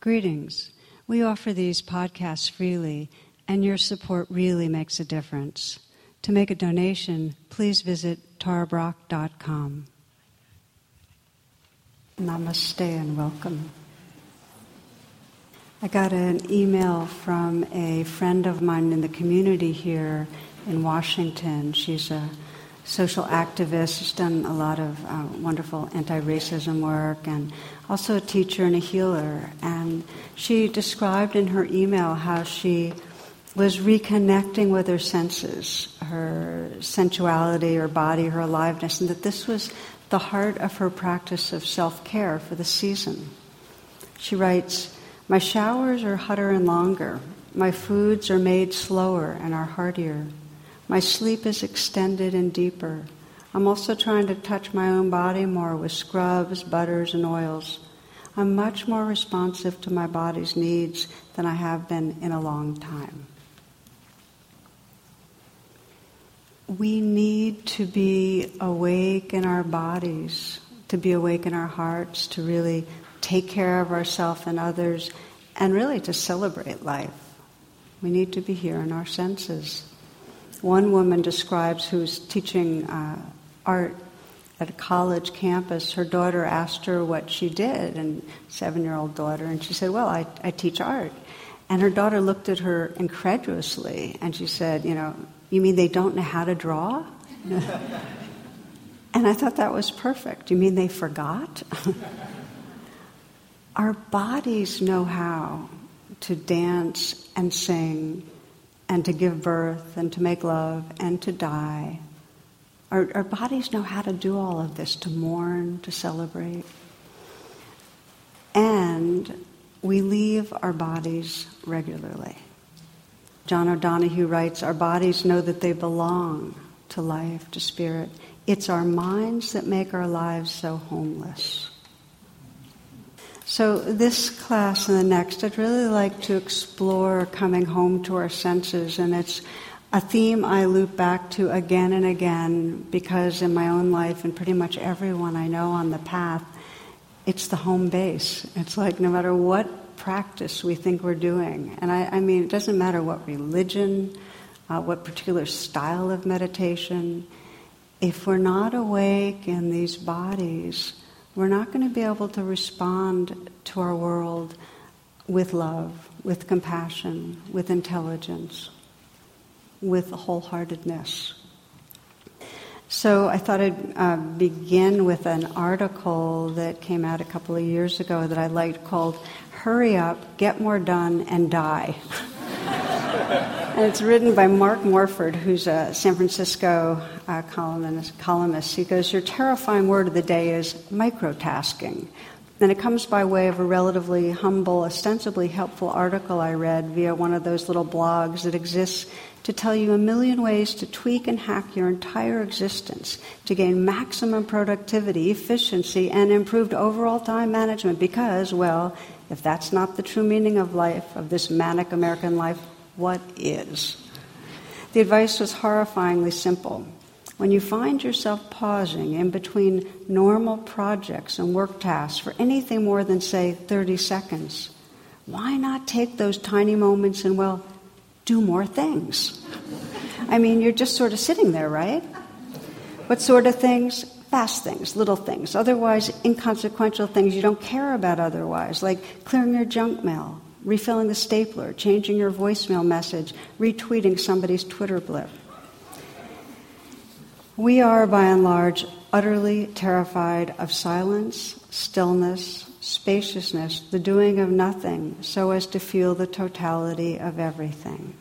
Greetings. We offer these podcasts freely, and your support really makes a difference. To make a donation, please visit tarabrach.com. Namaste and welcome. I got an email from a friend of mine in the community here in Washington. She's a social activist. She's done a lot of uh, wonderful anti racism work and also a teacher and a healer. And she described in her email how she was reconnecting with her senses, her sensuality, her body, her aliveness, and that this was the heart of her practice of self care for the season. She writes, My showers are hotter and longer. My foods are made slower and are heartier. My sleep is extended and deeper. I'm also trying to touch my own body more with scrubs, butters, and oils. I'm much more responsive to my body's needs than I have been in a long time. We need to be awake in our bodies, to be awake in our hearts, to really take care of ourselves and others, and really to celebrate life. We need to be here in our senses. One woman describes who's teaching uh, art at a college campus. Her daughter asked her what she did, and seven-year-old daughter, and she said, "Well, I, I teach art." And her daughter looked at her incredulously, and she said, "You know, you mean they don't know how to draw?" and I thought that was perfect. You mean they forgot? Our bodies know how to dance and sing and to give birth and to make love and to die. Our, our bodies know how to do all of this to mourn, to celebrate. And we leave our bodies regularly. John O'Donohue writes Our bodies know that they belong to life, to spirit. It's our minds that make our lives so homeless. So, this class and the next, I'd really like to explore coming home to our senses, and it's a theme I loop back to again and again because in my own life and pretty much everyone I know on the path, it's the home base. It's like no matter what practice we think we're doing, and I, I mean, it doesn't matter what religion, uh, what particular style of meditation, if we're not awake in these bodies, we're not going to be able to respond to our world with love, with compassion, with intelligence, with wholeheartedness. So I thought I'd uh, begin with an article that came out a couple of years ago that I liked called Hurry Up, Get More Done, and Die. and it's written by Mark Morford, who's a San Francisco uh, columnist, columnist. He goes, Your terrifying word of the day is microtasking. And it comes by way of a relatively humble, ostensibly helpful article I read via one of those little blogs that exists to tell you a million ways to tweak and hack your entire existence to gain maximum productivity, efficiency, and improved overall time management. Because, well, if that's not the true meaning of life, of this manic American life, what is. The advice was horrifyingly simple. When you find yourself pausing in between normal projects and work tasks for anything more than, say, 30 seconds, why not take those tiny moments and, well, do more things? I mean, you're just sort of sitting there, right? What sort of things? Fast things, little things, otherwise inconsequential things you don't care about otherwise, like clearing your junk mail, refilling the stapler, changing your voicemail message, retweeting somebody's Twitter blip. We are, by and large, utterly terrified of silence, stillness, spaciousness, the doing of nothing, so as to feel the totality of everything.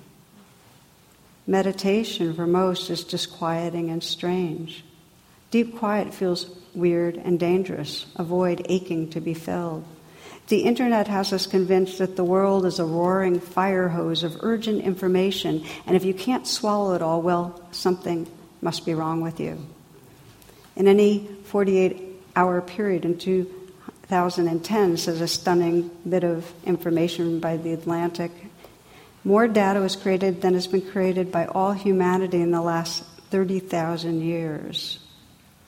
Meditation, for most, is disquieting and strange. Deep quiet feels weird and dangerous, a void aching to be filled. The internet has us convinced that the world is a roaring fire hose of urgent information, and if you can't swallow it all, well, something must be wrong with you. In any 48 hour period in 2010, says a stunning bit of information by The Atlantic, more data was created than has been created by all humanity in the last 30,000 years.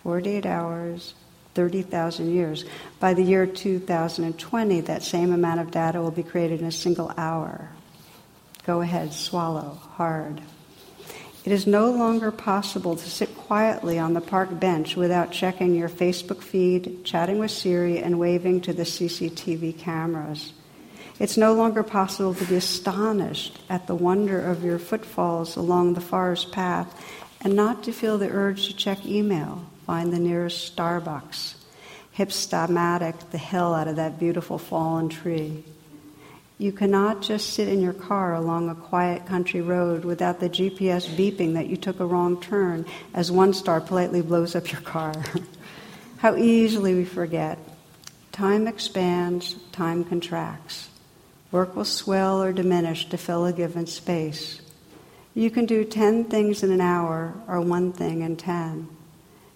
48 hours, 30,000 years. By the year 2020, that same amount of data will be created in a single hour. Go ahead, swallow hard. It is no longer possible to sit quietly on the park bench without checking your Facebook feed, chatting with Siri, and waving to the CCTV cameras. It's no longer possible to be astonished at the wonder of your footfalls along the forest path and not to feel the urge to check email, find the nearest Starbucks, hipstamatic the hell out of that beautiful fallen tree. You cannot just sit in your car along a quiet country road without the GPS beeping that you took a wrong turn as one star politely blows up your car. How easily we forget. Time expands, time contracts. Work will swell or diminish to fill a given space. You can do 10 things in an hour or one thing in 10.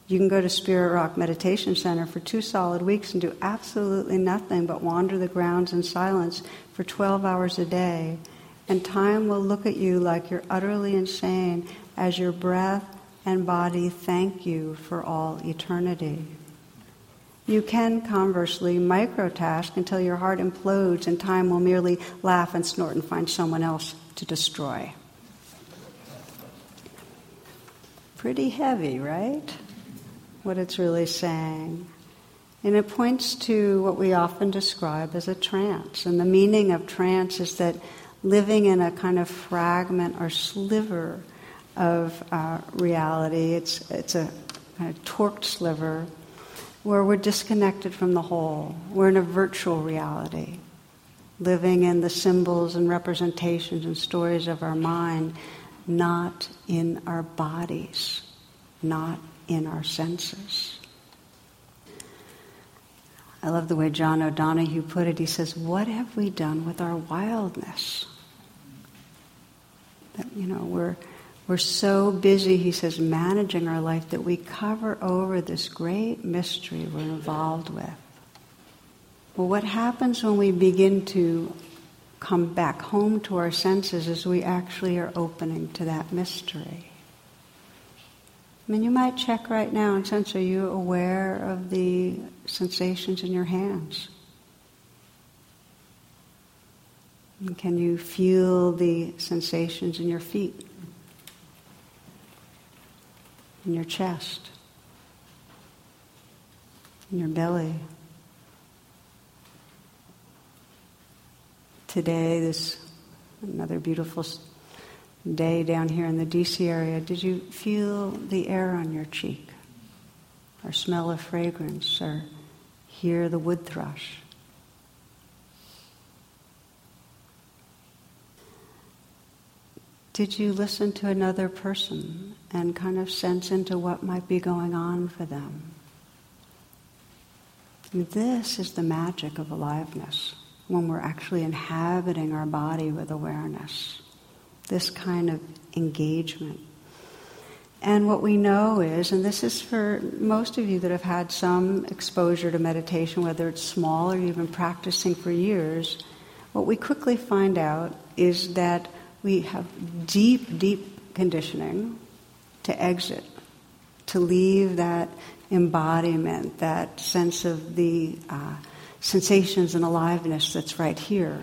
You can go to Spirit Rock Meditation Center for two solid weeks and do absolutely nothing but wander the grounds in silence for 12 hours a day, and time will look at you like you're utterly insane as your breath and body thank you for all eternity. You can conversely microtask until your heart implodes and time will merely laugh and snort and find someone else to destroy. Pretty heavy, right? What it's really saying. And it points to what we often describe as a trance. And the meaning of trance is that living in a kind of fragment or sliver of uh, reality, it's, it's a kind of torqued sliver where we're disconnected from the whole. We're in a virtual reality, living in the symbols and representations and stories of our mind, not in our bodies, not in our senses. I love the way John O'Donohue put it. He says, What have we done with our wildness? That, you know, we're, we're so busy, he says, managing our life that we cover over this great mystery we're involved with. Well, what happens when we begin to come back home to our senses is we actually are opening to that mystery. I mean, you might check right now and sense are you aware of the sensations in your hands? And can you feel the sensations in your feet, in your chest, in your belly? Today, this another beautiful day down here in the DC area, did you feel the air on your cheek? Or smell a fragrance? Or hear the wood thrush? Did you listen to another person and kind of sense into what might be going on for them? This is the magic of aliveness when we're actually inhabiting our body with awareness this kind of engagement. And what we know is, and this is for most of you that have had some exposure to meditation, whether it's small or you've been practicing for years, what we quickly find out is that we have deep, deep conditioning to exit, to leave that embodiment, that sense of the uh, sensations and aliveness that's right here,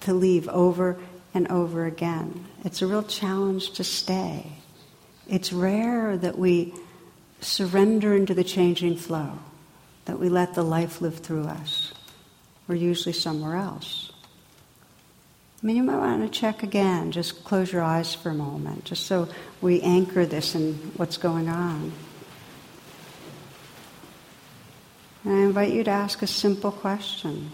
to leave over and over again. It's a real challenge to stay. It's rare that we surrender into the changing flow, that we let the life live through us. We're usually somewhere else. I mean, you might want to check again. Just close your eyes for a moment, just so we anchor this in what's going on. And I invite you to ask a simple question.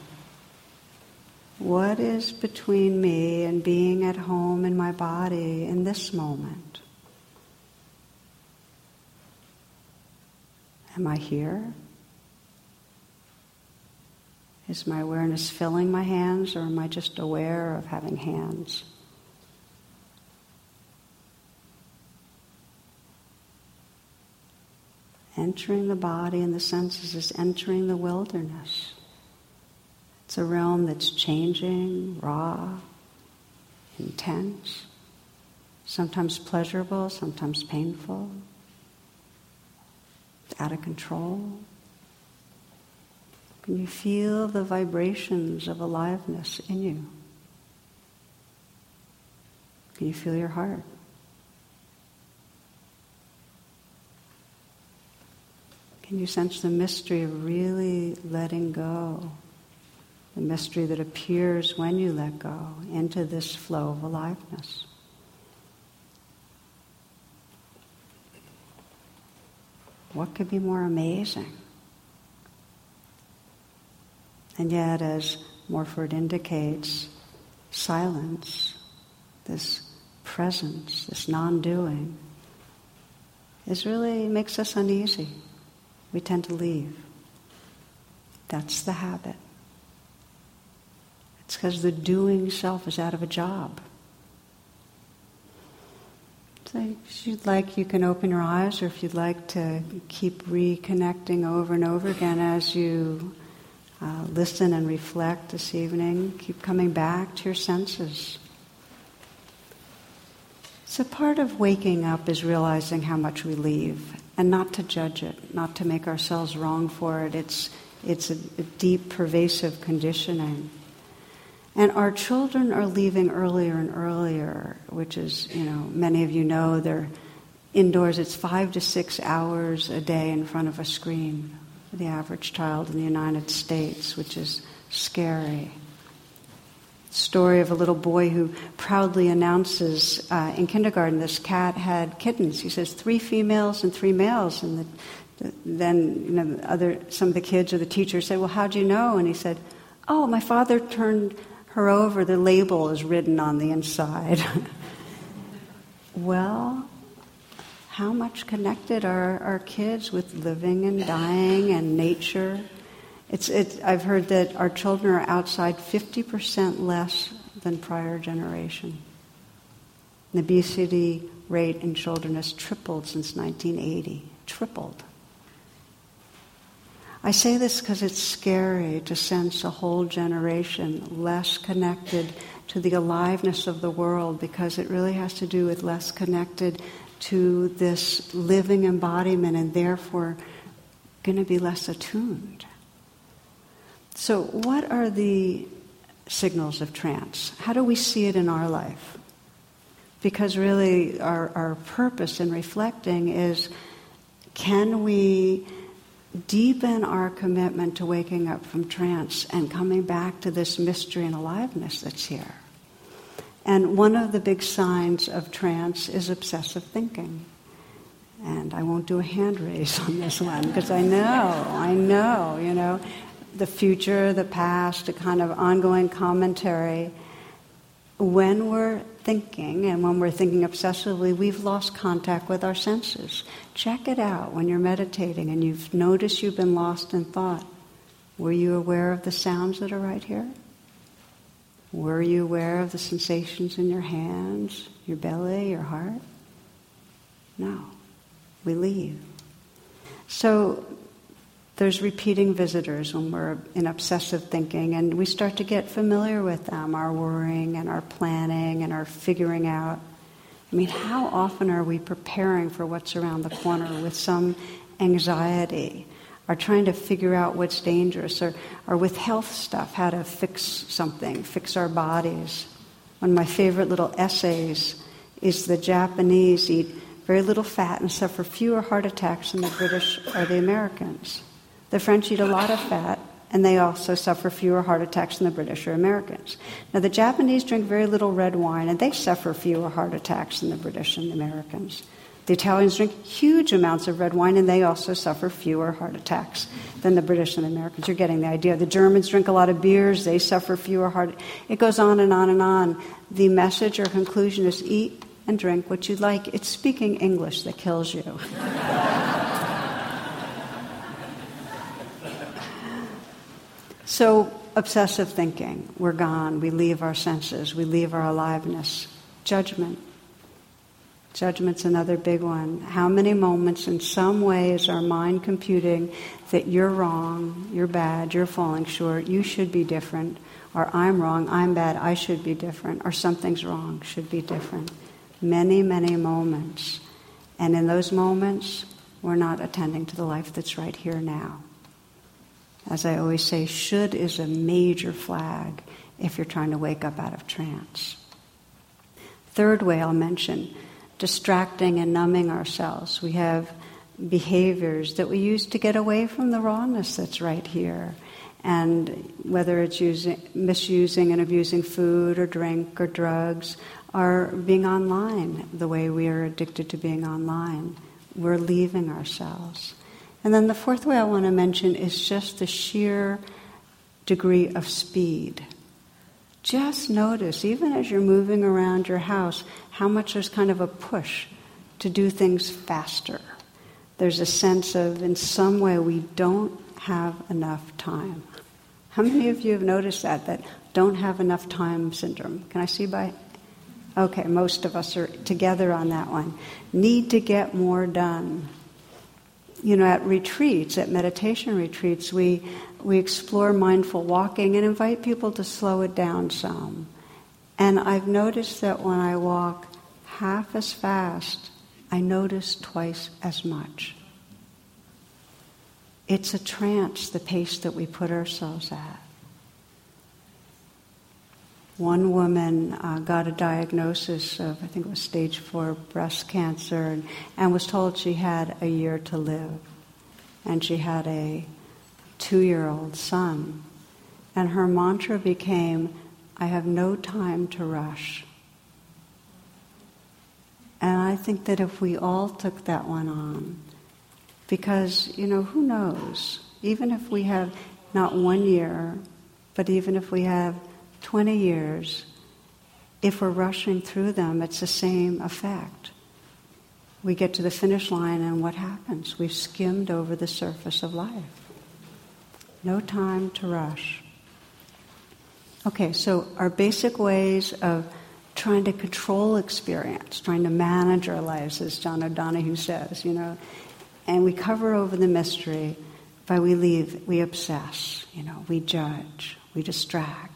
What is between me and being at home in my body in this moment? Am I here? Is my awareness filling my hands, or am I just aware of having hands? Entering the body and the senses is entering the wilderness. It's a realm that's changing, raw, intense, sometimes pleasurable, sometimes painful, it's out of control. Can you feel the vibrations of aliveness in you? Can you feel your heart? Can you sense the mystery of really letting go? The mystery that appears when you let go into this flow of aliveness. What could be more amazing? And yet, as Morford indicates, silence, this presence, this non doing, is really makes us uneasy. We tend to leave. That's the habit. It's because the doing self is out of a job. So if you'd like, you can open your eyes, or if you'd like to keep reconnecting over and over again as you uh, listen and reflect this evening, keep coming back to your senses. So, part of waking up is realizing how much we leave and not to judge it, not to make ourselves wrong for it. It's, it's a, a deep, pervasive conditioning. And our children are leaving earlier and earlier, which is, you know, many of you know they're indoors. It's five to six hours a day in front of a screen for the average child in the United States, which is scary. Story of a little boy who proudly announces uh, in kindergarten this cat had kittens. He says three females and three males, and the, the, then you know other some of the kids or the teachers said, "Well, how'd you know?" And he said, "Oh, my father turned her over, the label is written on the inside. well, how much connected are our kids with living and dying and nature? It's, it, I've heard that our children are outside 50% less than prior generation. The obesity rate in children has tripled since 1980. Tripled. I say this because it's scary to sense a whole generation less connected to the aliveness of the world because it really has to do with less connected to this living embodiment and therefore going to be less attuned. So, what are the signals of trance? How do we see it in our life? Because really, our, our purpose in reflecting is can we deepen our commitment to waking up from trance and coming back to this mystery and aliveness that's here. And one of the big signs of trance is obsessive thinking. And I won't do a hand raise on this one because I know, I know, you know, the future, the past, a kind of ongoing commentary. When we're thinking, and when we're thinking obsessively, we've lost contact with our senses. Check it out when you're meditating and you've noticed you've been lost in thought. Were you aware of the sounds that are right here? Were you aware of the sensations in your hands, your belly, your heart? No. We leave. So there's repeating visitors when we're in obsessive thinking, and we start to get familiar with them our worrying and our planning and our figuring out. I mean, how often are we preparing for what's around the corner with some anxiety, or trying to figure out what's dangerous, or, or with health stuff, how to fix something, fix our bodies? One of my favorite little essays is the Japanese eat very little fat and suffer fewer heart attacks than the British or the Americans. The French eat a lot of fat, and they also suffer fewer heart attacks than the British or Americans. Now, the Japanese drink very little red wine, and they suffer fewer heart attacks than the British and the Americans. The Italians drink huge amounts of red wine, and they also suffer fewer heart attacks than the British and the Americans. You're getting the idea. The Germans drink a lot of beers, they suffer fewer heart. It goes on and on and on. The message or conclusion is eat and drink what you like. It's speaking English that kills you. So, obsessive thinking, we're gone, we leave our senses, we leave our aliveness. Judgment. Judgment's another big one. How many moments, in some way, is our mind computing that you're wrong, you're bad, you're falling short, you should be different, or I'm wrong, I'm bad, I should be different, or something's wrong, should be different? Many, many moments. And in those moments, we're not attending to the life that's right here now. As I always say, should is a major flag if you're trying to wake up out of trance. Third way I'll mention distracting and numbing ourselves. We have behaviors that we use to get away from the rawness that's right here. And whether it's using, misusing and abusing food or drink or drugs, or being online the way we are addicted to being online, we're leaving ourselves. And then the fourth way I want to mention is just the sheer degree of speed. Just notice, even as you're moving around your house, how much there's kind of a push to do things faster. There's a sense of, in some way, we don't have enough time. How many of you have noticed that, that don't have enough time syndrome? Can I see by? Okay, most of us are together on that one. Need to get more done. You know, at retreats, at meditation retreats, we, we explore mindful walking and invite people to slow it down some. And I've noticed that when I walk half as fast, I notice twice as much. It's a trance, the pace that we put ourselves at. One woman uh, got a diagnosis of, I think it was stage four breast cancer, and, and was told she had a year to live. And she had a two year old son. And her mantra became, I have no time to rush. And I think that if we all took that one on, because, you know, who knows? Even if we have not one year, but even if we have 20 years, if we're rushing through them, it's the same effect. We get to the finish line, and what happens? We've skimmed over the surface of life. No time to rush. Okay, so our basic ways of trying to control experience, trying to manage our lives, as John O'Donohue says, you know, and we cover over the mystery by we leave, we obsess, you know, we judge, we distract,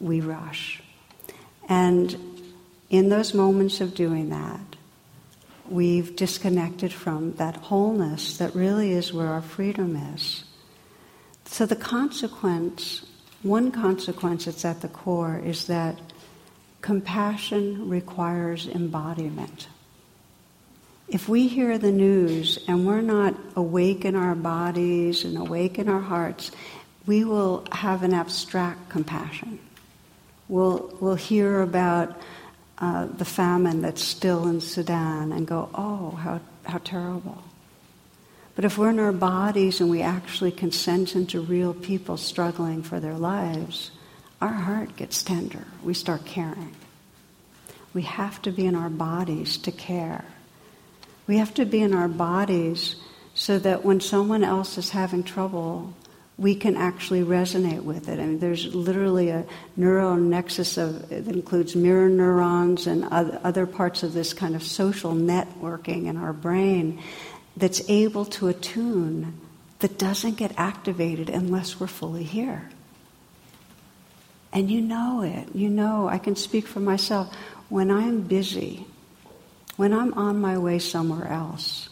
we rush. And in those moments of doing that, we've disconnected from that wholeness that really is where our freedom is. So the consequence, one consequence that's at the core is that compassion requires embodiment if we hear the news and we're not awake in our bodies and awake in our hearts, we will have an abstract compassion. We'll, we'll hear about uh, the famine that's still in Sudan and go, oh, how, how terrible. But if we're in our bodies and we actually can sense into real people struggling for their lives, our heart gets tender. We start caring. We have to be in our bodies to care. We have to be in our bodies so that when someone else is having trouble, we can actually resonate with it. I mean, there's literally a neural nexus of, that includes mirror neurons and other parts of this kind of social networking in our brain that's able to attune that doesn't get activated unless we're fully here. And you know it. You know, I can speak for myself. When I'm busy, when I'm on my way somewhere else,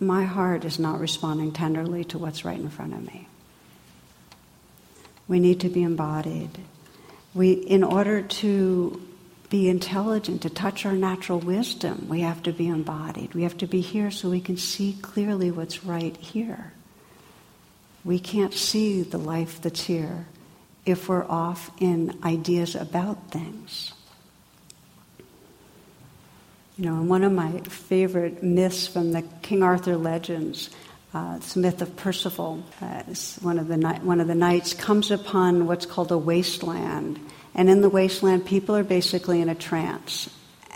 my heart is not responding tenderly to what's right in front of me. We need to be embodied. We, in order to be intelligent, to touch our natural wisdom, we have to be embodied. We have to be here so we can see clearly what's right here. We can't see the life that's here if we're off in ideas about things. You know, and one of my favorite myths from the King Arthur legends, uh, the myth of Percival. Uh, one of the one of the knights comes upon what's called a wasteland, and in the wasteland, people are basically in a trance,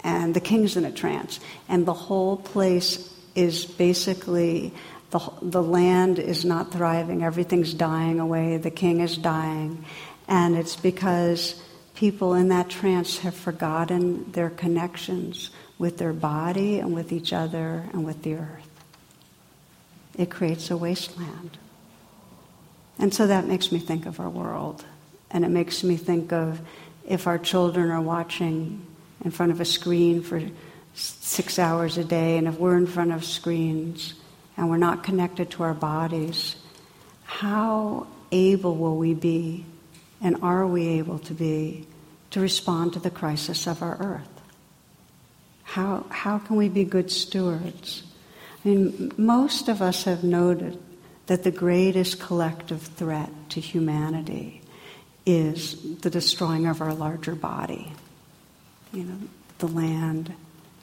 and the king's in a trance, and the whole place is basically the the land is not thriving. Everything's dying away. The king is dying, and it's because people in that trance have forgotten their connections with their body and with each other and with the earth. It creates a wasteland. And so that makes me think of our world. And it makes me think of if our children are watching in front of a screen for six hours a day, and if we're in front of screens and we're not connected to our bodies, how able will we be, and are we able to be, to respond to the crisis of our earth? How, how can we be good stewards? I mean, most of us have noted that the greatest collective threat to humanity is the destroying of our larger body. You know, the land,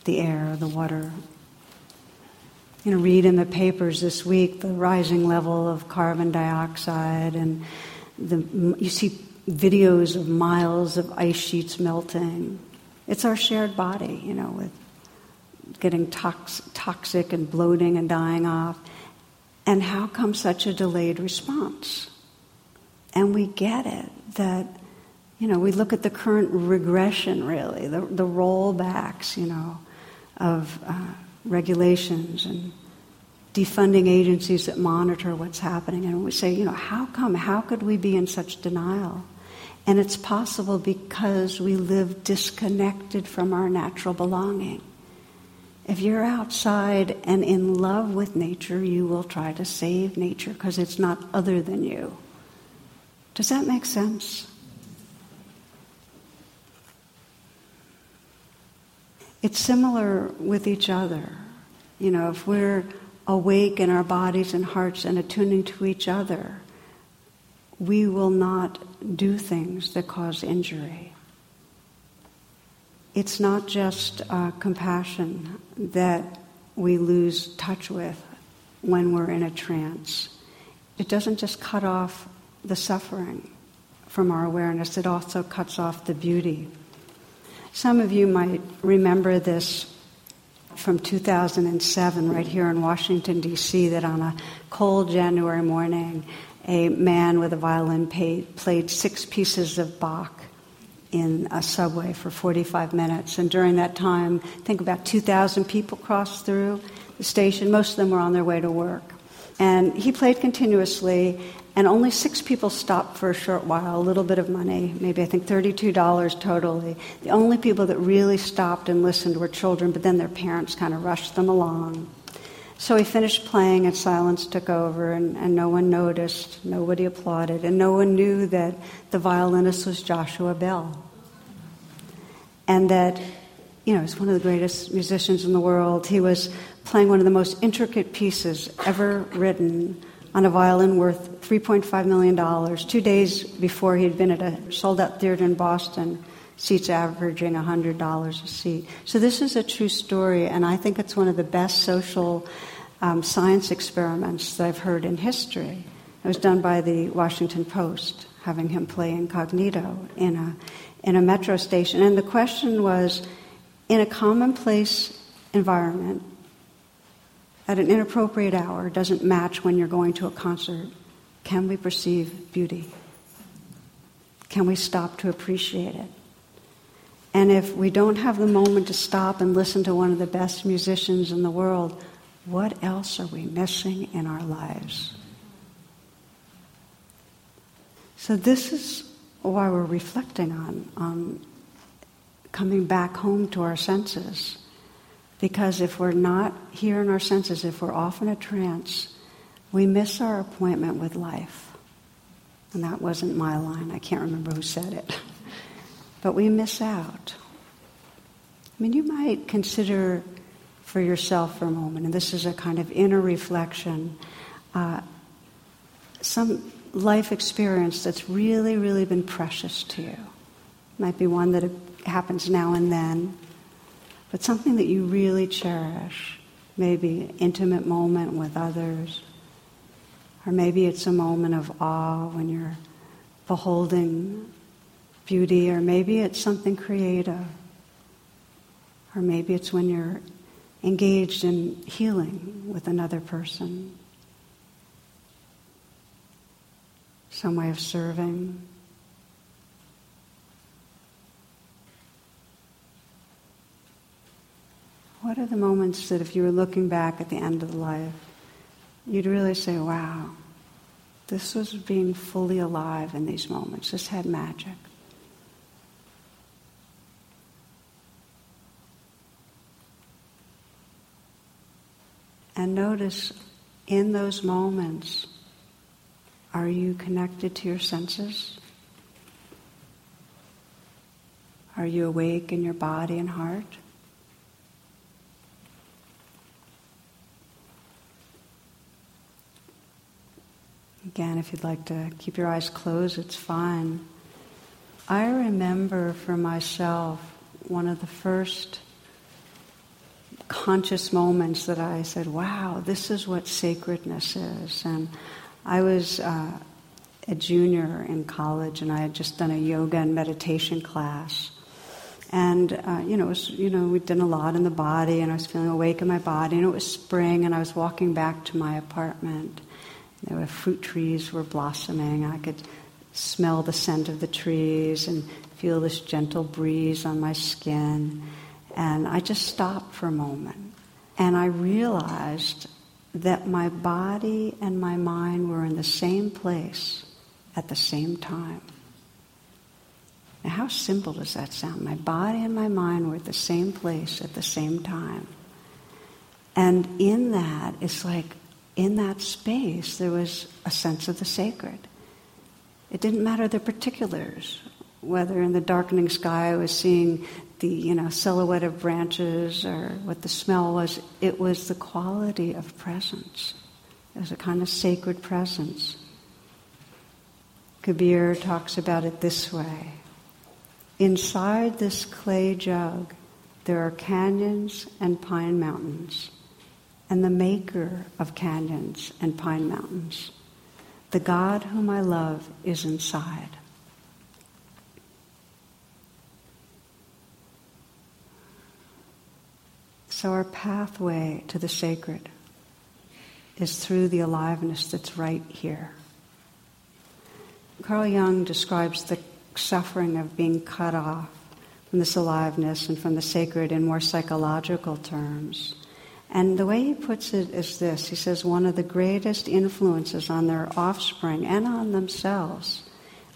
the air, the water. You know, read in the papers this week the rising level of carbon dioxide, and the, you see videos of miles of ice sheets melting. It's our shared body, you know, with getting tox- toxic and bloating and dying off. And how come such a delayed response? And we get it that, you know, we look at the current regression, really, the, the rollbacks, you know, of uh, regulations and defunding agencies that monitor what's happening. And we say, you know, how come? How could we be in such denial? And it's possible because we live disconnected from our natural belonging. If you're outside and in love with nature, you will try to save nature because it's not other than you. Does that make sense? It's similar with each other. You know, if we're awake in our bodies and hearts and attuning to each other, we will not do things that cause injury. It's not just uh, compassion that we lose touch with when we're in a trance. It doesn't just cut off the suffering from our awareness, it also cuts off the beauty. Some of you might remember this from 2007, right here in Washington, D.C., that on a cold January morning, a man with a violin played, played six pieces of Bach in a subway for 45 minutes. And during that time, I think about 2,000 people crossed through the station. Most of them were on their way to work. And he played continuously, and only six people stopped for a short while, a little bit of money, maybe I think $32 totally. The only people that really stopped and listened were children, but then their parents kind of rushed them along. So he finished playing, and silence took over, and, and no one noticed, nobody applauded, and no one knew that the violinist was Joshua Bell. And that, you know, he's one of the greatest musicians in the world. He was playing one of the most intricate pieces ever written on a violin worth $3.5 million, two days before he had been at a sold out theater in Boston, seats averaging $100 a seat. So, this is a true story, and I think it's one of the best social um, science experiments that I've heard in history. It was done by the Washington Post, having him play incognito in a, in a metro station. And the question was in a commonplace environment, at an inappropriate hour doesn't match when you're going to a concert. Can we perceive beauty? Can we stop to appreciate it? And if we don't have the moment to stop and listen to one of the best musicians in the world, what else are we missing in our lives? So, this is why we're reflecting on, on coming back home to our senses. Because if we're not here in our senses, if we're off in a trance, we miss our appointment with life. And that wasn't my line, I can't remember who said it. But we miss out. I mean, you might consider for yourself for a moment, and this is a kind of inner reflection, uh, some life experience that's really, really been precious to you. Might be one that happens now and then but something that you really cherish. Maybe an intimate moment with others, or maybe it's a moment of awe when you're beholding beauty, or maybe it's something creative, or maybe it's when you're engaged in healing with another person, some way of serving. What are the moments that if you were looking back at the end of life, you'd really say, wow, this was being fully alive in these moments. This had magic. And notice in those moments Are you connected to your senses? Are you awake in your body and heart? Again, if you'd like to keep your eyes closed, it's fine. I remember for myself one of the first conscious moments that I said, wow, this is what sacredness is. And I was uh, a junior in college and I had just done a yoga and meditation class. And, uh, you know, it was, you know, we'd done a lot in the body and I was feeling awake in my body and it was spring and I was walking back to my apartment. There were fruit trees were blossoming. I could smell the scent of the trees and feel this gentle breeze on my skin. And I just stopped for a moment. And I realized that my body and my mind were in the same place at the same time. Now, how simple does that sound? My body and my mind were at the same place at the same time. And in that, it's like in that space, there was a sense of the sacred. It didn't matter the particulars, whether in the darkening sky I was seeing the you know silhouette of branches or what the smell was. It was the quality of presence. It was a kind of sacred presence. Kabir talks about it this way. Inside this clay jug, there are canyons and pine mountains and the maker of canyons and pine mountains. The God whom I love is inside. So, our pathway to the sacred is through the aliveness that's right here. Carl Jung describes the suffering of being cut off from this aliveness and from the sacred in more psychological terms. And the way he puts it is this he says, one of the greatest influences on their offspring and on themselves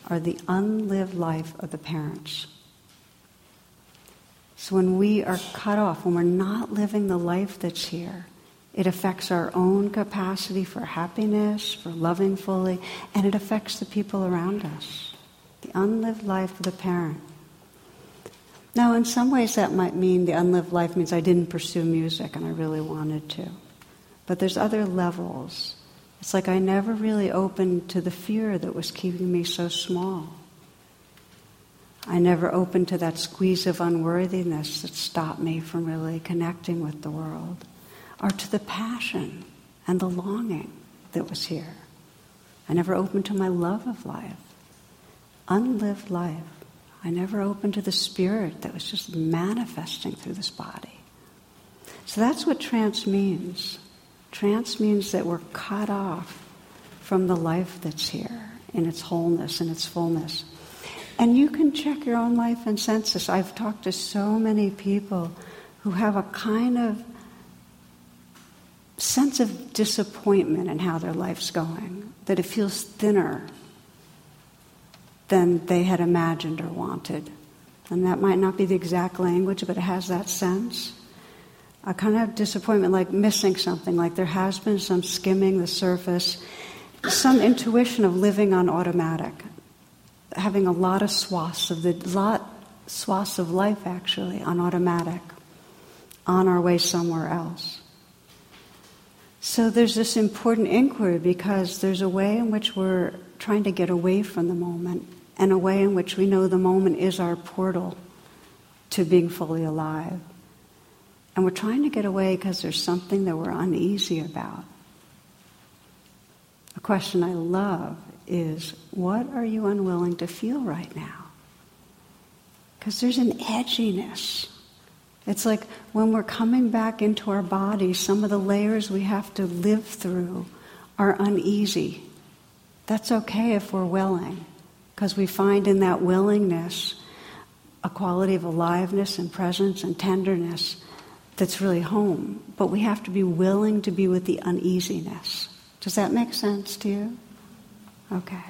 are the unlived life of the parents. So when we are cut off, when we're not living the life that's here, it affects our own capacity for happiness, for loving fully, and it affects the people around us. The unlived life of the parent. Now, in some ways, that might mean the unlived life means I didn't pursue music and I really wanted to. But there's other levels. It's like I never really opened to the fear that was keeping me so small. I never opened to that squeeze of unworthiness that stopped me from really connecting with the world, or to the passion and the longing that was here. I never opened to my love of life, unlived life. I never opened to the spirit that was just manifesting through this body. So that's what trance means. Trance means that we're cut off from the life that's here in its wholeness and its fullness. And you can check your own life and census. I've talked to so many people who have a kind of sense of disappointment in how their life's going, that it feels thinner than they had imagined or wanted. And that might not be the exact language, but it has that sense. A kind of disappointment, like missing something, like there has been some skimming the surface, some intuition of living on automatic, having a lot of swaths of the lot swaths of life actually on automatic, on our way somewhere else. So there's this important inquiry because there's a way in which we're trying to get away from the moment and a way in which we know the moment is our portal to being fully alive. And we're trying to get away because there's something that we're uneasy about. A question I love is what are you unwilling to feel right now? Because there's an edginess. It's like when we're coming back into our body, some of the layers we have to live through are uneasy. That's okay if we're willing because we find in that willingness a quality of aliveness and presence and tenderness that's really home. But we have to be willing to be with the uneasiness. Does that make sense to you? Okay.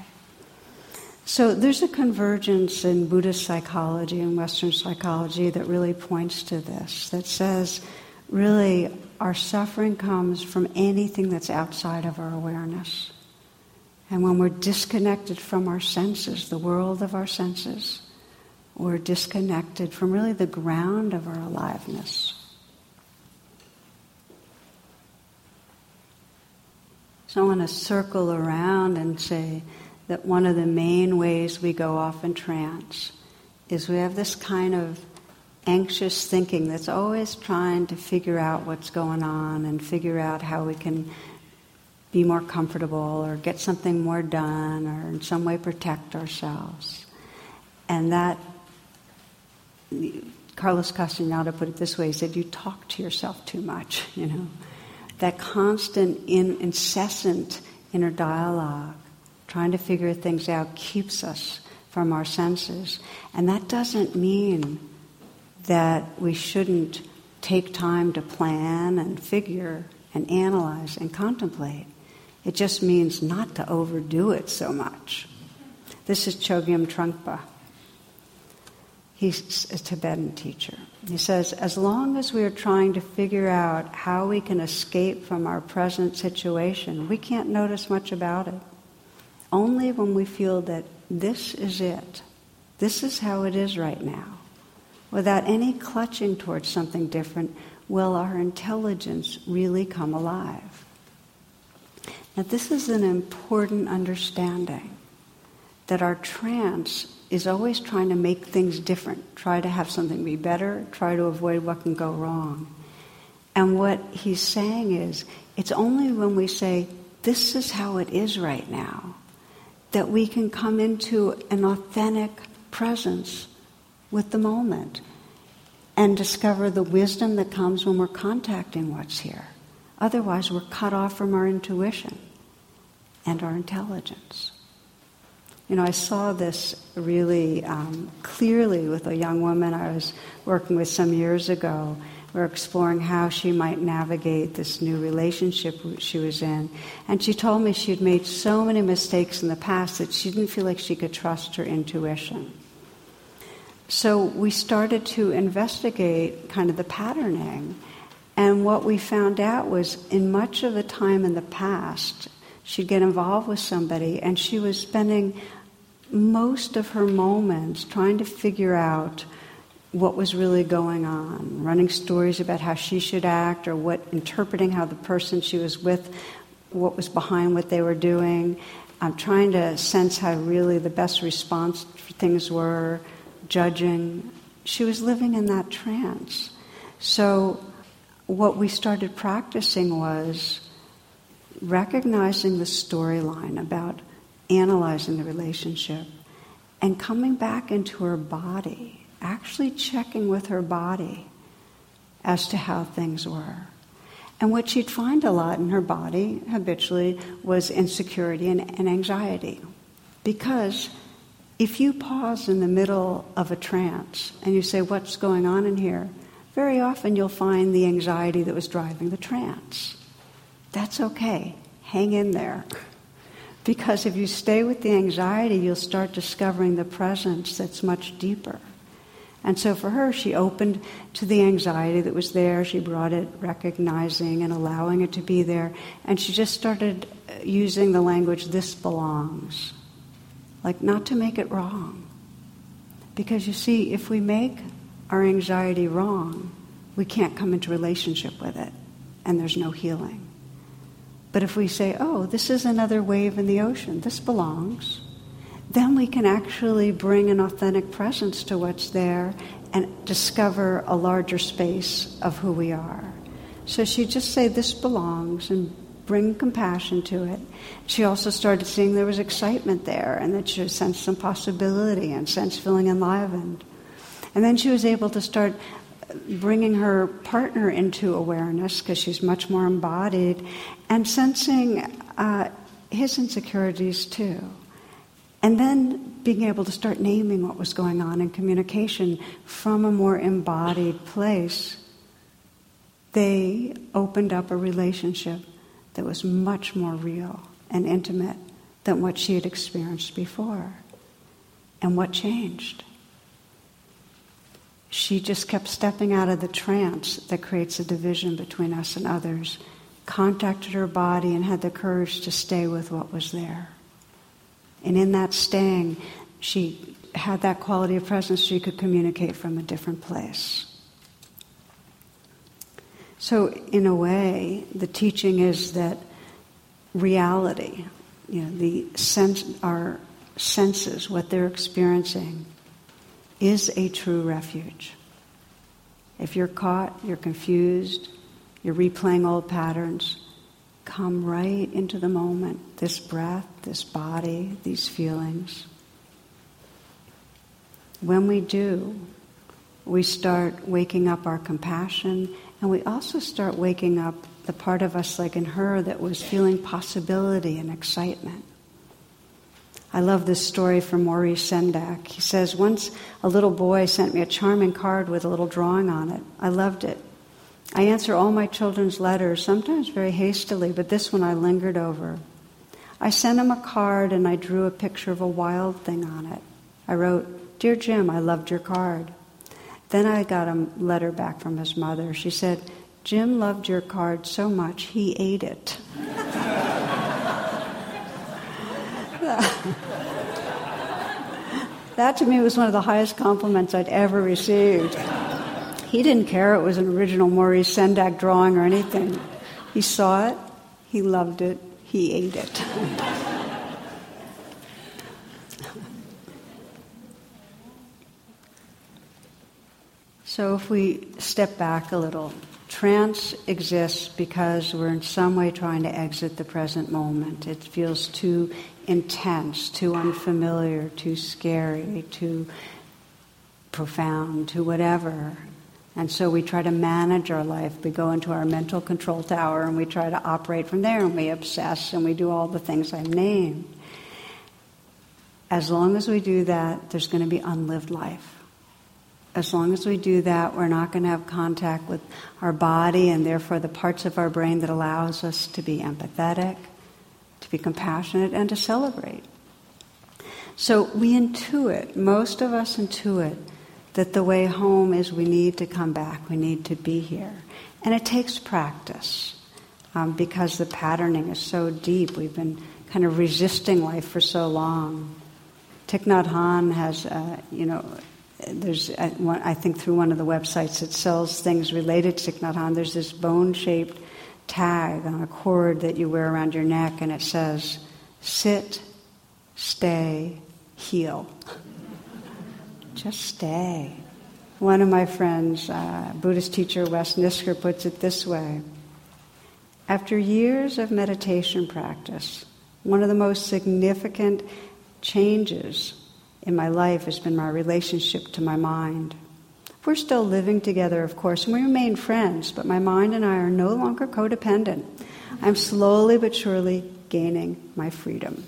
So there's a convergence in Buddhist psychology and Western psychology that really points to this, that says really our suffering comes from anything that's outside of our awareness. And when we're disconnected from our senses, the world of our senses, we're disconnected from really the ground of our aliveness. So I want to circle around and say that one of the main ways we go off in trance is we have this kind of anxious thinking that's always trying to figure out what's going on and figure out how we can be more comfortable or get something more done or in some way protect ourselves. And that, Carlos Castaneda put it this way, he said, you talk to yourself too much, you know. That constant, in, incessant inner dialogue, trying to figure things out, keeps us from our senses. And that doesn't mean that we shouldn't take time to plan and figure and analyze and contemplate. It just means not to overdo it so much. This is Chogyam Trungpa. He's a Tibetan teacher. He says, as long as we are trying to figure out how we can escape from our present situation, we can't notice much about it. Only when we feel that this is it, this is how it is right now, without any clutching towards something different, will our intelligence really come alive. Now, this is an important understanding that our trance is always trying to make things different, try to have something be better, try to avoid what can go wrong. And what he's saying is, it's only when we say, this is how it is right now, that we can come into an authentic presence with the moment and discover the wisdom that comes when we're contacting what's here. Otherwise, we're cut off from our intuition and our intelligence. You know, I saw this really um, clearly with a young woman I was working with some years ago. We are exploring how she might navigate this new relationship she was in. And she told me she'd made so many mistakes in the past that she didn't feel like she could trust her intuition. So we started to investigate kind of the patterning. And what we found out was in much of the time in the past, she'd get involved with somebody and she was spending most of her moments trying to figure out what was really going on, running stories about how she should act or what interpreting how the person she was with what was behind what they were doing. I'm trying to sense how really the best response for things were, judging. She was living in that trance. So what we started practicing was recognizing the storyline about analyzing the relationship and coming back into her body, actually checking with her body as to how things were. And what she'd find a lot in her body habitually was insecurity and, and anxiety. Because if you pause in the middle of a trance and you say, What's going on in here? very often you'll find the anxiety that was driving the trance. That's okay. Hang in there. Because if you stay with the anxiety, you'll start discovering the presence that's much deeper. And so for her, she opened to the anxiety that was there. She brought it recognizing and allowing it to be there. And she just started uh, using the language, this belongs. Like not to make it wrong. Because you see, if we make our anxiety wrong, we can't come into relationship with it. And there's no healing. But if we say, oh, this is another wave in the ocean, this belongs, then we can actually bring an authentic presence to what's there and discover a larger space of who we are. So she just say, this belongs, and bring compassion to it. She also started seeing there was excitement there and that she sensed some possibility and sense feeling enlivened. And then she was able to start bringing her partner into awareness because she's much more embodied and sensing uh, his insecurities too. And then being able to start naming what was going on in communication from a more embodied place, they opened up a relationship that was much more real and intimate than what she had experienced before. And what changed? she just kept stepping out of the trance that creates a division between us and others, contacted her body, and had the courage to stay with what was there. And in that staying, she had that quality of presence, she could communicate from a different place. So, in a way, the teaching is that reality, you know, the sense, our senses, what they're experiencing, is a true refuge. If you're caught, you're confused, you're replaying old patterns, come right into the moment, this breath, this body, these feelings. When we do, we start waking up our compassion and we also start waking up the part of us, like in her, that was feeling possibility and excitement. I love this story from Maurice Sendak. He says, Once a little boy sent me a charming card with a little drawing on it. I loved it. I answer all my children's letters, sometimes very hastily, but this one I lingered over. I sent him a card and I drew a picture of a wild thing on it. I wrote, Dear Jim, I loved your card. Then I got a letter back from his mother. She said, Jim loved your card so much he ate it. that to me was one of the highest compliments I'd ever received. He didn't care it was an original Maurice Sendak drawing or anything. He saw it, he loved it, he ate it. So if we step back a little, trance exists because we're in some way trying to exit the present moment. It feels too intense, too unfamiliar, too scary, too profound, too whatever. And so we try to manage our life. We go into our mental control tower and we try to operate from there and we obsess and we do all the things I've named. As long as we do that, there's going to be unlived life as long as we do that, we're not going to have contact with our body and therefore the parts of our brain that allows us to be empathetic, to be compassionate, and to celebrate. So we intuit, most of us intuit, that the way home is we need to come back, we need to be here. And it takes practice um, because the patterning is so deep. We've been kind of resisting life for so long. Thich Nhat Hanh has, uh, you know, there's, I think through one of the websites that sells things related to Thich Nhat Hanh, there's this bone-shaped tag on a cord that you wear around your neck, and it says, sit, stay, heal. Just stay. One of my friends, uh, Buddhist teacher Wes Nisker, puts it this way. After years of meditation practice, one of the most significant changes in my life has been my relationship to my mind. We're still living together, of course, and we remain friends, but my mind and I are no longer codependent. I'm slowly but surely gaining my freedom.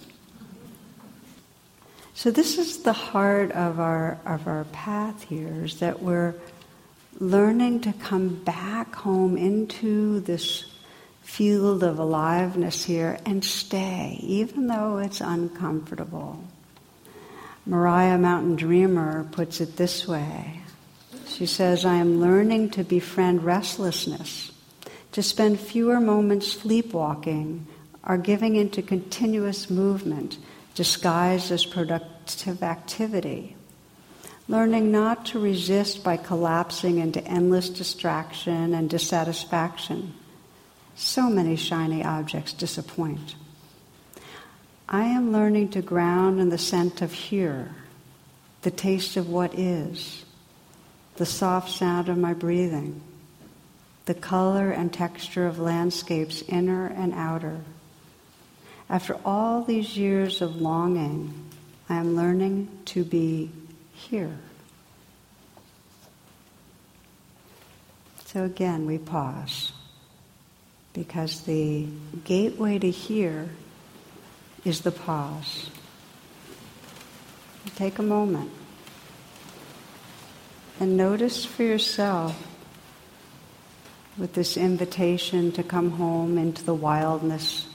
So this is the heart of our of our path here is that we're learning to come back home into this field of aliveness here and stay, even though it's uncomfortable. Oriah Mountain Dreamer puts it this way. She says, I am learning to befriend restlessness, to spend fewer moments sleepwalking or giving into continuous movement disguised as productive activity. Learning not to resist by collapsing into endless distraction and dissatisfaction. So many shiny objects disappoint. I am learning to ground in the scent of here, the taste of what is, the soft sound of my breathing, the color and texture of landscapes inner and outer. After all these years of longing, I am learning to be here. So again, we pause because the gateway to here is the pause. Take a moment and notice for yourself with this invitation to come home into the wildness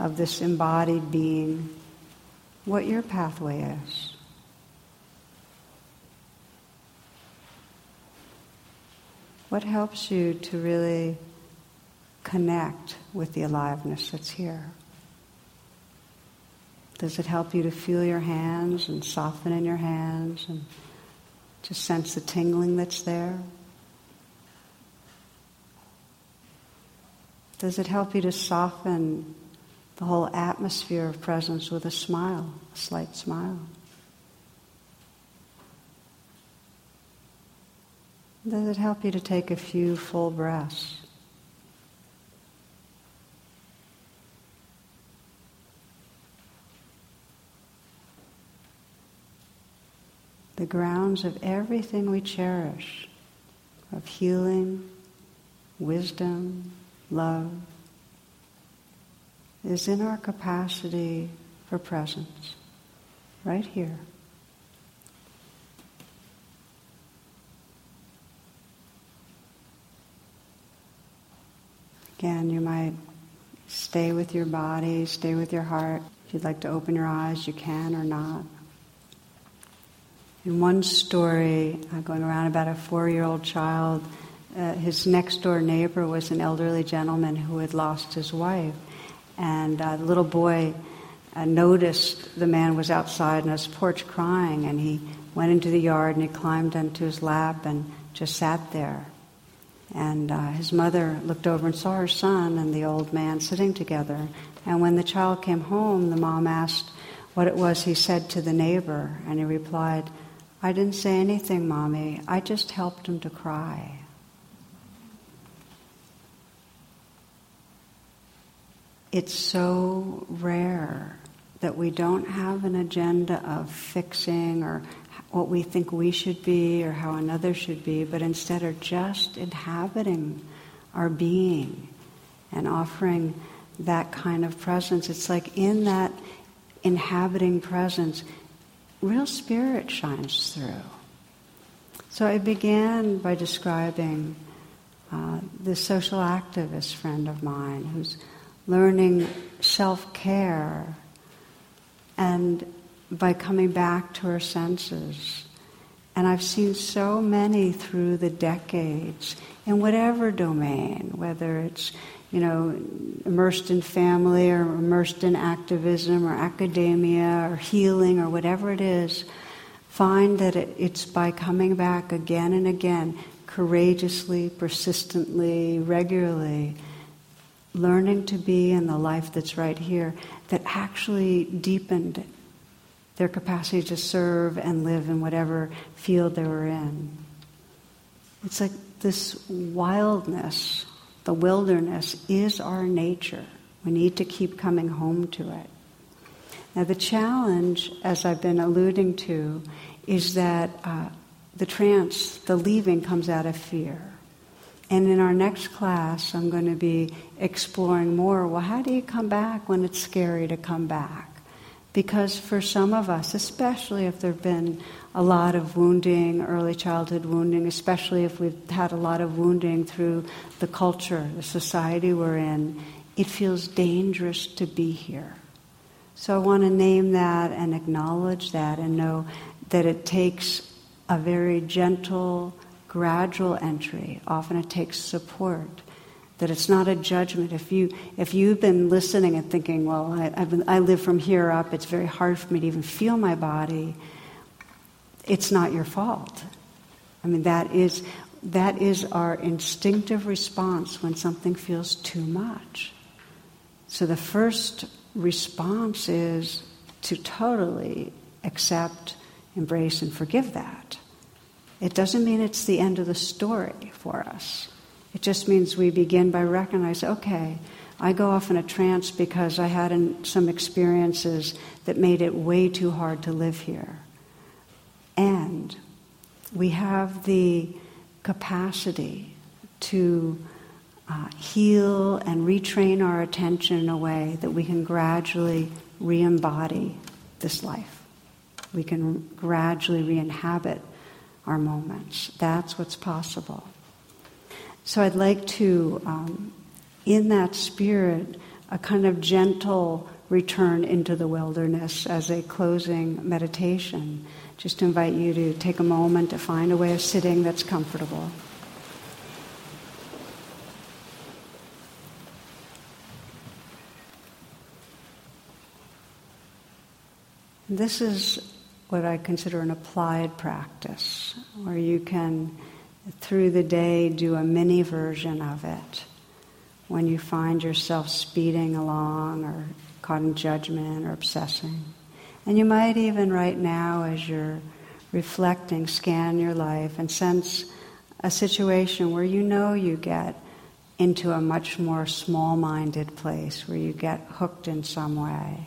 of this embodied being what your pathway is. What helps you to really connect with the aliveness that's here? Does it help you to feel your hands and soften in your hands and just sense the tingling that's there? Does it help you to soften the whole atmosphere of presence with a smile, a slight smile? Does it help you to take a few full breaths? The grounds of everything we cherish, of healing, wisdom, love, is in our capacity for presence, right here. Again, you might stay with your body, stay with your heart. If you'd like to open your eyes, you can or not. In one story, uh, going around about a four year old child, uh, his next door neighbor was an elderly gentleman who had lost his wife. And uh, the little boy uh, noticed the man was outside on his porch crying, and he went into the yard and he climbed onto his lap and just sat there. And uh, his mother looked over and saw her son and the old man sitting together. And when the child came home, the mom asked what it was he said to the neighbor. And he replied, I didn't say anything, Mommy. I just helped him to cry. It's so rare that we don't have an agenda of fixing or what we think we should be or how another should be, but instead are just inhabiting our being and offering that kind of presence. It's like in that inhabiting presence, real spirit shines through. So I began by describing uh, this social activist friend of mine who's learning self care and by coming back to our senses. And I've seen so many through the decades in whatever domain, whether it's, you know, immersed in family or immersed in activism or academia or healing or whatever it is, find that it, it's by coming back again and again, courageously, persistently, regularly, learning to be in the life that's right here, that actually deepened their capacity to serve and live in whatever field they were in. It's like this wildness, the wilderness, is our nature. We need to keep coming home to it. Now, the challenge, as I've been alluding to, is that uh, the trance, the leaving, comes out of fear. And in our next class, I'm going to be exploring more well, how do you come back when it's scary to come back? Because for some of us, especially if there have been a lot of wounding, early childhood wounding, especially if we've had a lot of wounding through the culture, the society we're in, it feels dangerous to be here. So I want to name that and acknowledge that and know that it takes a very gentle, gradual entry. Often it takes support that it's not a judgment. If, you, if you've been listening and thinking, well, I, been, I live from here up, it's very hard for me to even feel my body, it's not your fault. I mean, that is, that is our instinctive response when something feels too much. So the first response is to totally accept, embrace, and forgive that. It doesn't mean it's the end of the story for us. It just means we begin by recognizing, okay, I go off in a trance because I had an, some experiences that made it way too hard to live here. And we have the capacity to uh, heal and retrain our attention in a way that we can gradually re embody this life. We can gradually re inhabit our moments. That's what's possible. So I'd like to, um, in that spirit, a kind of gentle return into the wilderness as a closing meditation. Just invite you to take a moment to find a way of sitting that's comfortable. This is what I consider an applied practice, where you can, through the day, do a mini version of it. When you find yourself speeding along or caught in judgment or obsessing. And you might even, right now, as you're reflecting, scan your life and sense a situation where you know you get into a much more small minded place, where you get hooked in some way,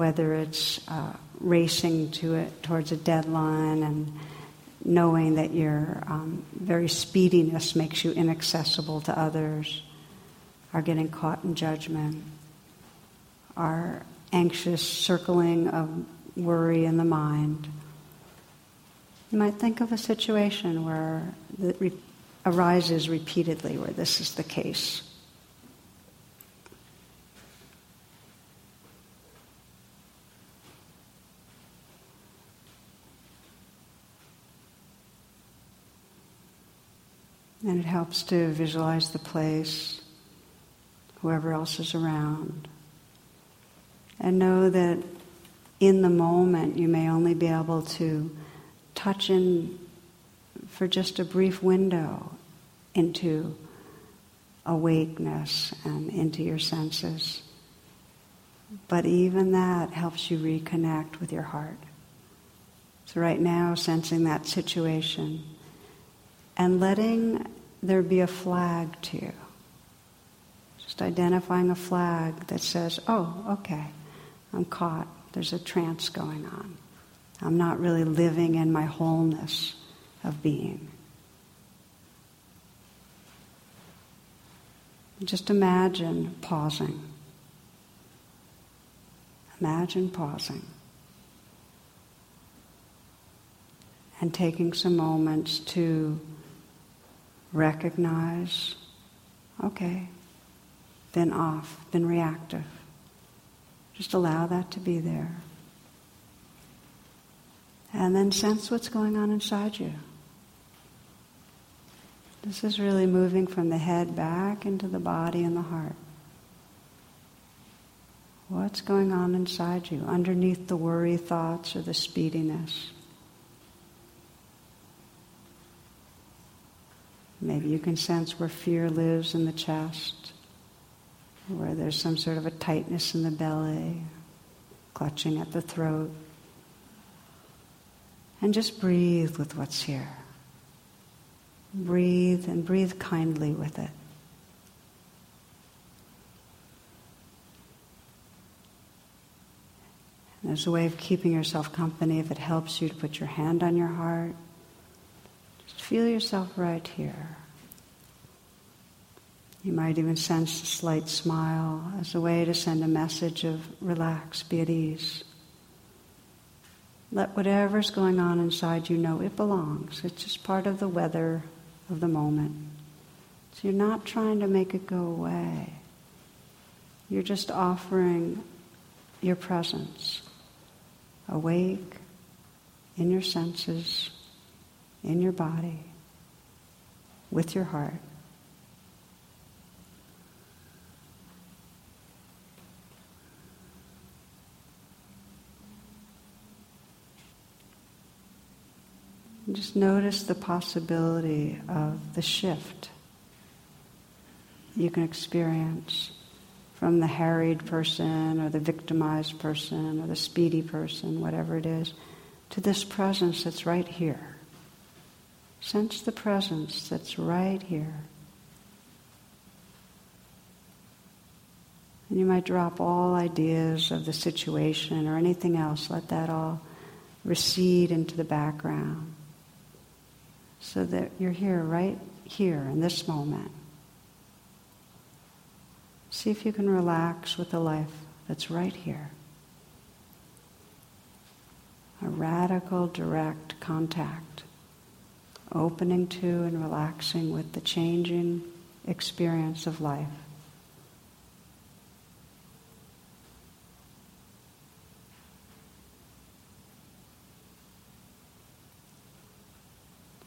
whether it's uh, racing to towards a deadline and knowing that your um, very speediness makes you inaccessible to others, are getting caught in judgment, are anxious circling of worry in the mind. You might think of a situation where it re- arises repeatedly where this is the case. And it helps to visualize the place, whoever else is around. And know that in the moment you may only be able to touch in for just a brief window into awakeness and into your senses. But even that helps you reconnect with your heart. So, right now, sensing that situation and letting there be a flag to you. Just identifying a flag that says, oh, okay, I'm caught. There's a trance going on. I'm not really living in my wholeness of being. Just imagine pausing. Imagine pausing. And taking some moments to recognize, okay, been off, been reactive. Just allow that to be there. And then sense what's going on inside you. This is really moving from the head back into the body and the heart. What's going on inside you, underneath the worry thoughts or the speediness? Maybe you can sense where fear lives in the chest, where there's some sort of a tightness in the belly, clutching at the throat. And just breathe with what's here. Breathe and breathe kindly with it. And there's a way of keeping yourself company if it helps you to put your hand on your heart Feel yourself right here. You might even sense a slight smile as a way to send a message of relax, be at ease. Let whatever's going on inside you know it belongs. It's just part of the weather of the moment. So you're not trying to make it go away. You're just offering your presence, awake in your senses in your body with your heart. Just notice the possibility of the shift you can experience from the harried person or the victimized person or the speedy person, whatever it is, to this presence that's right here. Sense the presence that's right here. And you might drop all ideas of the situation or anything else. Let that all recede into the background. So that you're here, right here in this moment. See if you can relax with the life that's right here. A radical, direct contact opening to and relaxing with the changing experience of life.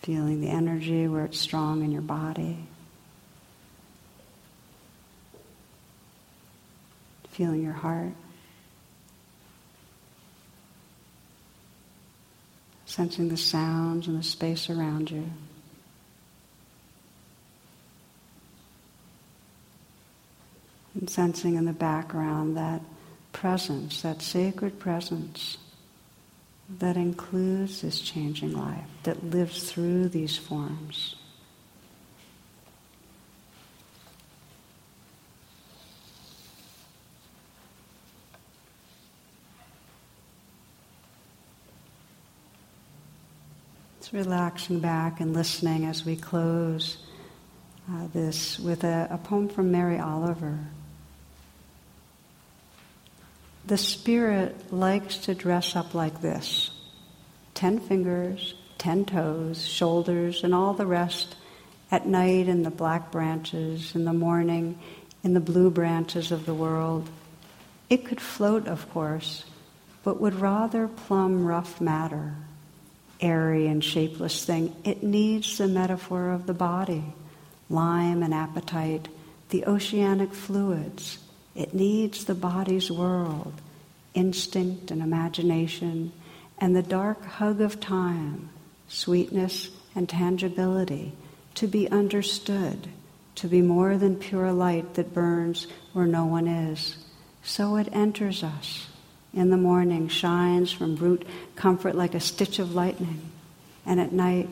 Feeling the energy where it's strong in your body. Feeling your heart. Sensing the sounds and the space around you. And sensing in the background that presence, that sacred presence that includes this changing life, that lives through these forms. It's relaxing back and listening as we close uh, this with a, a poem from Mary Oliver. The spirit likes to dress up like this ten fingers, ten toes, shoulders, and all the rest at night in the black branches, in the morning in the blue branches of the world. It could float, of course, but would rather plumb rough matter, airy and shapeless thing. It needs the metaphor of the body, lime and appetite, the oceanic fluids, it needs the body's world, instinct and imagination, and the dark hug of time, sweetness and tangibility, to be understood, to be more than pure light that burns where no one is. So it enters us. In the morning, shines from root comfort like a stitch of lightning, and at night,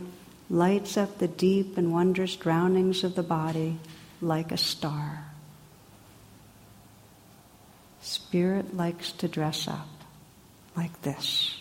lights up the deep and wondrous drownings of the body like a star. Spirit likes to dress up like this.